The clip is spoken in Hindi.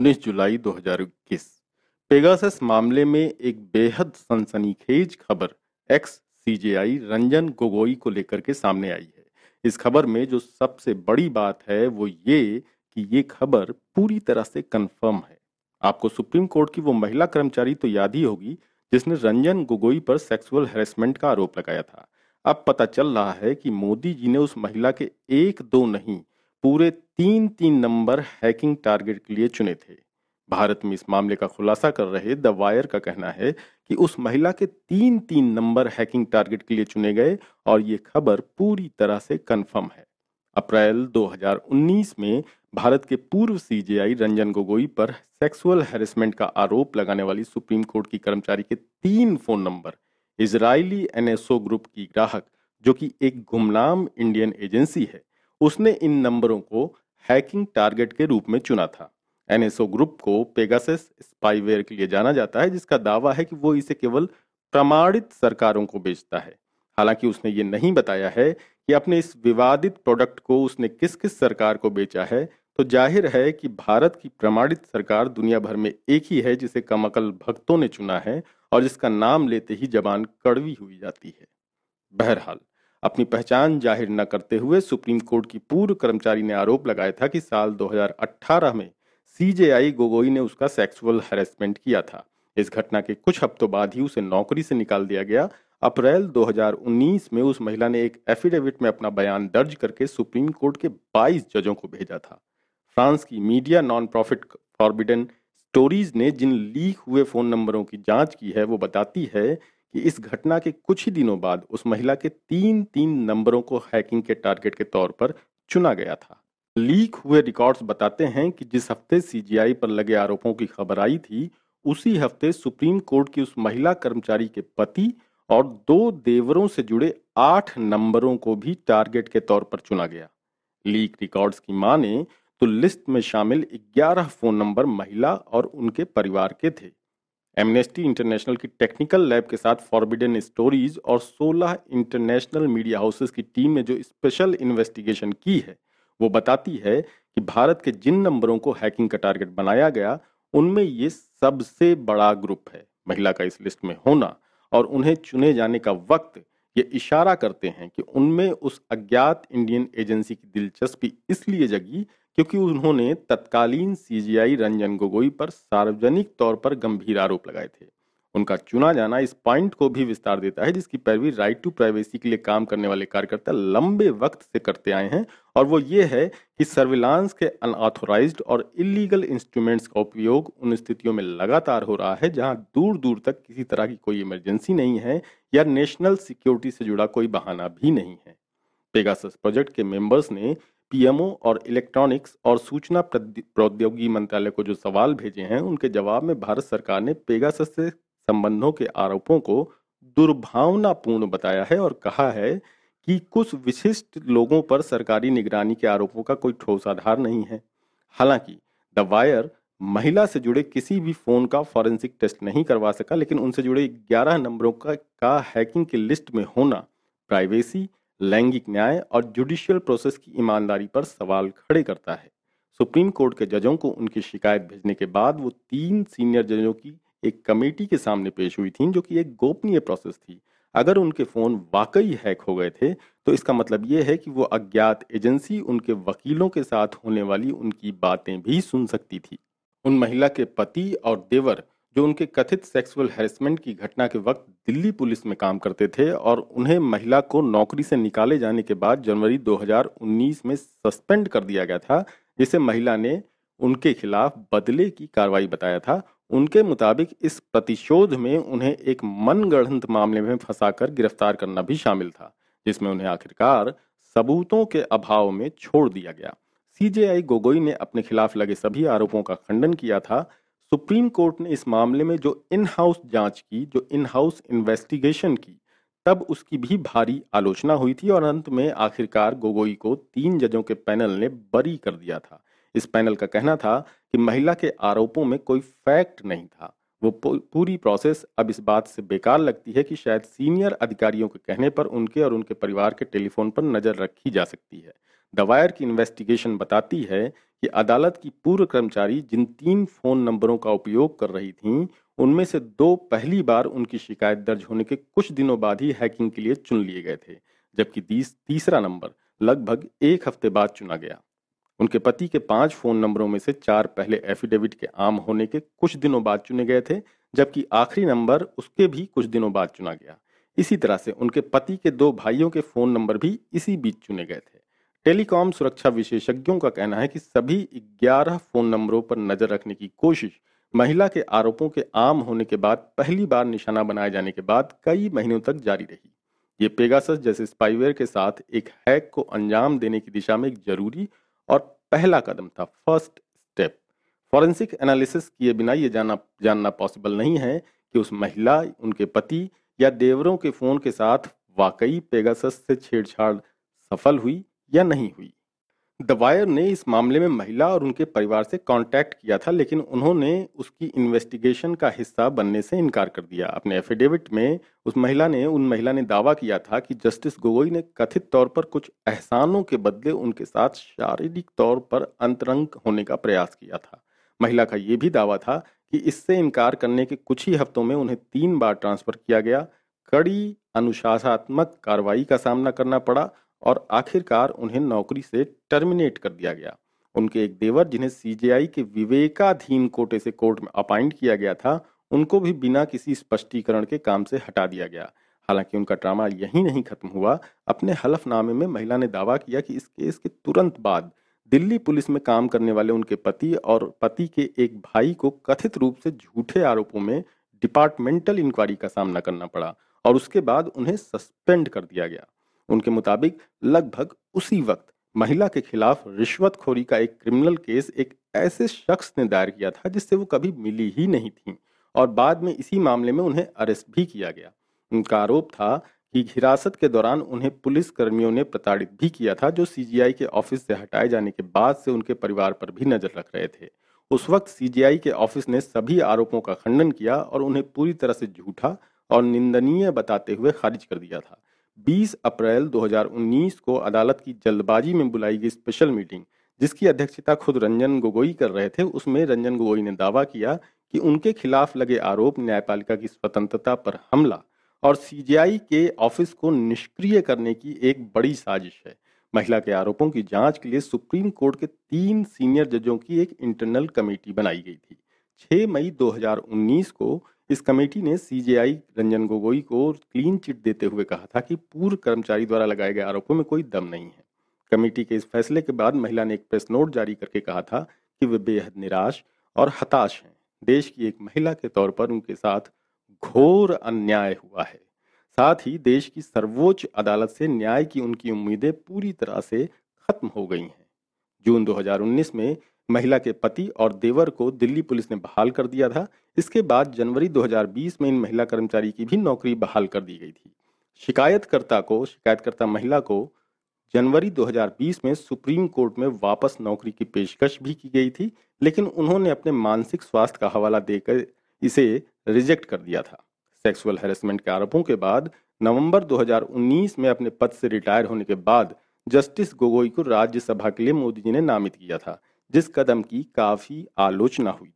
19 जुलाई 2021 पेगासस मामले में एक बेहद सनसनीखेज खबर एक्स सीजेआई रंजन गोगोई को लेकर के सामने आई है। इस खबर में जो सबसे बड़ी बात है वो ये कि ये खबर पूरी तरह से कंफर्म है। आपको सुप्रीम कोर्ट की वो महिला कर्मचारी तो याद ही होगी जिसने रंजन गोगोई पर सेक्सुअल हेरेसमेंट का आरोप लगाया था। अब पता चल रहा है कि मोदी जी ने उस महिला के एक दो नहीं, पूरे तीन तीन नंबर हैकिंग टारगेट के लिए चुने थे। भारत में इस मामले का खुलासा कर रहे द वायर का कहना है कि उस महिला के तीन तीन नंबर हैकिंग टारगेट के लिए चुने गए और ये खबर पूरी तरह से कंफर्म है। अप्रैल 2019 में भारत के पूर्व सीजेआई रंजन गोगोई पर सेक्सुअल हैरेसमेंट का आरोप लगाने वाली सुप्रीम कोर्ट की कर्मचारी के तीन phone number, Israeli NSO group की ग्राहक, जो कि एक गुमनाम इंडियन एजेंसी है, उसने इन नंबरों को हैकिंग टारगेट के रूप में चुना था। एनएसओ ग्रुप को पेगासस स्पाईवेयर के लिए जाना जाता है, जिसका दावा है कि वो इसे केवल प्रमाणित सरकारों को बेचता है। हालाँकि उसने ये नहीं बताया है कि अपने इस विवादित प्रोडक्ट को उसने किस किस सरकार को बेचा है। तो ज़ाहिर है कि भारत की प्रमाणित सरकार दुनिया भर में एक ही है, जिसे कमकल भक्तों ने चुना है और जिसका नाम लेते ही जबान कड़वी हुई जाती है। बहरहाल अपनी पहचान ज़ाहिर न करते हुए सुप्रीम कोर्ट की पूर्व कर्मचारी ने आरोप लगाया था कि साल 2018 में सीजेआई गोगोई ने उसका सेक्सुअल हैरेसमेंट किया था। इस घटना के कुछ हफ्तों बाद ही उसे नौकरी से निकाल दिया गया। अप्रैल 2019 में उस महिला ने एक एफिडेविट में अपना बयान दर्ज करके सुप्रीम कोर्ट के 22 जजों को भेजा था। फ्रांस की media non profit Forbidden Stories ने जिन लीक हुए फ़ोन नंबरों की जाँच की है, वो बताती है कि इस घटना के कुछ ही दिनों बाद उस महिला के तीन तीन नंबरों को हैकिंग के टारगेट के तौर पर चुना गया था। लीक हुए रिकॉर्ड्स बताते हैं कि जिस हफ़्ते सीजीआई पर लगे आरोपों की खबर आई थी, उसी हफ़्ते सुप्रीम कोर्ट की उस महिला कर्मचारी के पति और दो देवरों से जुड़े आठ नंबरों को भी टारगेट के तौर पर चुना गया। लीक रिकॉर्ड्स की माने तो लिस्ट में शामिल 11 फ़ोन नंबर महिला और उनके परिवार के थे। एमनेस्टी इंटरनेशनल की टेक्निकल लैब के साथ फॉरबिडन स्टोरीज और 16 इंटरनेशनल मीडिया हाउसेस की टीम ने जो स्पेशल इन्वेस्टिगेशन की है, वो बताती है कि भारत के जिन नंबरों को हैकिंग का टारगेट बनाया गया, उनमें ये सबसे बड़ा ग्रुप है, महिला का इस लिस्ट में होना, और उन्हें चुने जाने का वक्त ये इशारा करते हैं कि उनमें उस अज्ञात इंडियन एजेंसी की दिलचस्पी इसलिए जगी क्योंकि उन्होंने तत्कालीन सीजीआई रंजन गोगोई पर सार्वजनिक तौर पर गंभीर आरोप लगाए थे। उनका चुना जाना इस पॉइंट को भी विस्तार देता है, जिसकी पैरवी राइट टू प्राइवेसी के लिए काम करने वाले कार्यकर्ता लंबे वक्त से करते आए हैं, और वो ये है कि सर्विलांस के अनऑथोराइज्ड और इलीगल इंस्ट्रूमेंट्स का उपयोग उन स्थितियों में लगातार हो रहा है, जहाँ दूर दूर तक किसी तरह की कोई इमरजेंसी नहीं है या नेशनल सिक्योरिटी से जुड़ा कोई बहाना भी नहीं है। पेगासस प्रोजेक्ट के मेंबर्स ने पीएमओ और इलेक्ट्रॉनिक्स और सूचना प्रौद्योगिकी मंत्रालय को जो सवाल भेजे हैं उनके जवाब में भारत सरकार ने पेगासस से संबंधों के आरोपों को दुर्भावनापूर्ण बताया है और कहा है कि कुछ विशिष्ट लोगों पर सरकारी निगरानी के आरोपों का कोई ठोस आधार नहीं है। हालाँकि द वायर महिला से जुड़े किसी भी फ़ोन का फॉरेंसिक टेस्ट नहीं करवा सका लेकिन उनसे जुड़े 11 नंबरों का, का हैकिंग की लिस्ट में होना प्राइवेसी लैंगिक न्याय और जुडिशियल प्रोसेस की ईमानदारी पर सवाल खड़े करता है। सुप्रीम कोर्ट के जजों को उनकी शिकायत भेजने के बाद वो तीन सीनियर जजों की एक कमेटी के सामने पेश हुई थी, जो कि एक गोपनीय प्रोसेस थी। अगर उनके फ़ोन वाकई हैक हो गए थे तो इसका मतलब ये है कि वो अज्ञात एजेंसी उनके वकीलों के साथ होने वाली उनकी बातें भी सुन सकती थी। उन महिला के पति और देवर जो उनके कथित सेक्सुअल हैरेसमेंट की घटना के वक्त दिल्ली पुलिस में काम करते थे और उन्हें महिला को नौकरी से निकाले जाने के बाद जनवरी 2019 में सस्पेंड कर दिया गया था, जिसे महिला ने उनके खिलाफ बदले की कार्रवाई बताया था। उनके मुताबिक इस प्रतिशोध में उन्हें एक मनगढ़ंत मामले में फंसाकर गिरफ़्तार करना भी शामिल था, जिसमें उन्हें आखिरकार सबूतों के अभाव में छोड़ दिया गया। सीजेआई गोगोई ने अपने खिलाफ लगे सभी आरोपों का खंडन किया था सुप्रीम कोर्ट ने इस मामले में जो इन हाउस जाँच की, जो इन हाउस इन्वेस्टिगेशन की, तब उसकी भी भारी आलोचना हुई थी और अंत में आखिरकार गोगोई को तीन जजों के पैनल ने बरी कर दिया था। इस पैनल का कहना था कि महिला के आरोपों में कोई फैक्ट नहीं था। वो पूरी प्रोसेस अब इस बात से बेकार लगती है कि शायद सीनियर अधिकारियों के कहने पर उनके और उनके परिवार के टेलीफोन पर नज़र रखी जा सकती है। दवायर की इन्वेस्टिगेशन बताती है कि अदालत की पूर्व कर्मचारी जिन तीन फ़ोन नंबरों का उपयोग कर रही थीं, उनमें से दो पहली बार उनकी शिकायत दर्ज होने के कुछ दिनों बाद ही हैकिंग के लिए चुन लिए गए थे, जबकि तीसरा नंबर लगभग एक हफ़्ते बाद चुना गया। उनके पति के पाँच फ़ोन नंबरों में से चार पहले एफिडेविट के आम होने के कुछ दिनों बाद चुने गए थे, जबकि आखिरी नंबर उसके भी कुछ दिनों बाद चुना गया। इसी तरह से उनके पति के दो भाइयों के फ़ोन नंबर भी इसी बीच चुने गए थे। टेलीकॉम सुरक्षा विशेषज्ञों का कहना है कि सभी 11 फ़ोन नंबरों पर नज़र रखने की कोशिश, महिला के आरोपों के आम होने के बाद पहली बार निशाना बनाए जाने के बाद कई महीनों तक जारी रही। ये पेगासस जैसे स्पाईवेयर के साथ एक हैक को अंजाम देने की दिशा में एक ज़रूरी और पहला कदम था फ़र्स्ट स्टेप फॉरेंसिक एनालिसिस किए बिना ये जाना, जानना पॉसिबल नहीं है कि उस महिला, उनके पति या देवरों के फ़ोन के साथ वाकई पेगासस से छेड़छाड़ सफल हुई या नहीं हुई। द वायर ने इस मामले में महिला और उनके परिवार से कांटेक्ट किया था, लेकिन उन्होंने उसकी इन्वेस्टिगेशन का हिस्सा बनने से इनकार कर दिया। अपने एफिडेविट में उस महिला ने, उन महिला ने दावा किया था कि जस्टिस गोगोई ने कथित तौर पर कुछ एहसानों के बदले उनके साथ शारीरिक तौर पर अंतरंग होने का प्रयास किया था। महिला का यह भी दावा था कि इससे इनकार करने के कुछ ही हफ्तों में उन्हें तीन बार ट्रांसफ़र किया गया। कड़ी अनुशासनात्मक कार्रवाई का सामना करना पड़ा और आखिरकार उन्हें नौकरी से टर्मिनेट कर दिया गया। उनके एक देवर, जिन्हें सीजेआई के विवेकाधीन कोटे से कोर्ट में अपॉइंट किया गया था, उनको भी बिना किसी स्पष्टीकरण के काम से हटा दिया गया। हालाँकि उनका ड्रामा यही नहीं खत्म हुआ। अपने हलफनामे में महिला ने दावा किया कि इस केस के तुरंत बाद दिल्ली पुलिस में काम करने वाले उनके पति और पति के एक भाई को कथित रूप से झूठे आरोपों में डिपार्टमेंटल इंक्वायरी का सामना करना पड़ा और उसके बाद उन्हें सस्पेंड कर दिया गया। उनके मुताबिक, लगभग उसी वक्त महिला के खिलाफ रिश्वतखोरी का एक क्रिमिनल केस एक ऐसे शख्स ने दायर किया था जिससे वो कभी मिली ही नहीं थी और बाद में इसी मामले में उन्हें अरेस्ट भी किया गया। उनका आरोप था कि हिरासत के दौरान उन्हें पुलिस कर्मियों ने प्रताड़ित भी किया था जो सीजीआई के ऑफ़िस से हटाए जाने के बाद से उनके परिवार पर भी नज़र रख रहे थे। उस वक्त सीजीआई के ऑफ़िस ने सभी आरोपों का खंडन किया और उन्हें पूरी तरह से झूठा और निंदनीय बताते हुए खारिज कर दिया था। 20 अप्रैल 2019 को अदालत की जल्दबाजी में बुलाई गई स्पेशल मीटिंग, जिसकी अध्यक्षता खुद रंजन गोगोई कर रहे थे। उसमें रंजन गोगोई ने दावा किया कि उनके खिलाफ लगे आरोप न्यायपालिका की स्वतंत्रता पर हमला और सीजीआई के ऑफ़िस को निष्क्रिय करने की एक बड़ी साजिश है। महिला के आरोपों की जाँच के लिए सुप्रीम कोर्ट के तीन सीनियर जजों की एक इंटरनल कमेटी बनाई गई थी। 6 मई 2019 को इस कमेटी ने सीजेआई रंजन गोगोई को क्लीन चिट देते हुए कहा था कि पूर्व कर्मचारी द्वारा लगाए गए आरोपों में कोई दम नहीं है। कमेटी के इस फैसले के बाद महिला ने एक प्रेस नोट जारी करके कहा था कि वे बेहद निराश और हताश हैं। देश की एक महिला के तौर पर उनके साथ घोर अन्याय हुआ है। साथ ही देश की सर्वोच्च अदालत से न्याय की उनकी उम्मीदें पूरी तरह से खत्म हो गई हैं। जून 2019 में महिला के पति और देवर को दिल्ली पुलिस ने बहाल कर दिया था। इसके बाद जनवरी 2020 में इन महिला कर्मचारी की भी नौकरी बहाल कर दी गई थी। शिकायतकर्ता को, शिकायतकर्ता महिला को जनवरी 2020 में सुप्रीम कोर्ट में वापस नौकरी की पेशकश भी की गई थी, लेकिन उन्होंने अपने मानसिक स्वास्थ्य का हवाला देकर इसे रिजेक्ट कर दिया था। सेक्सुअल हेरेसमेंट के आरोपों के बाद नवंबर 2019 में अपने पद से रिटायर होने के बाद जस्टिस गोगोई को राज्यसभा के लिए मोदी जी ने नामित किया था। जिस कदम की काफ़ी आलोचना हुई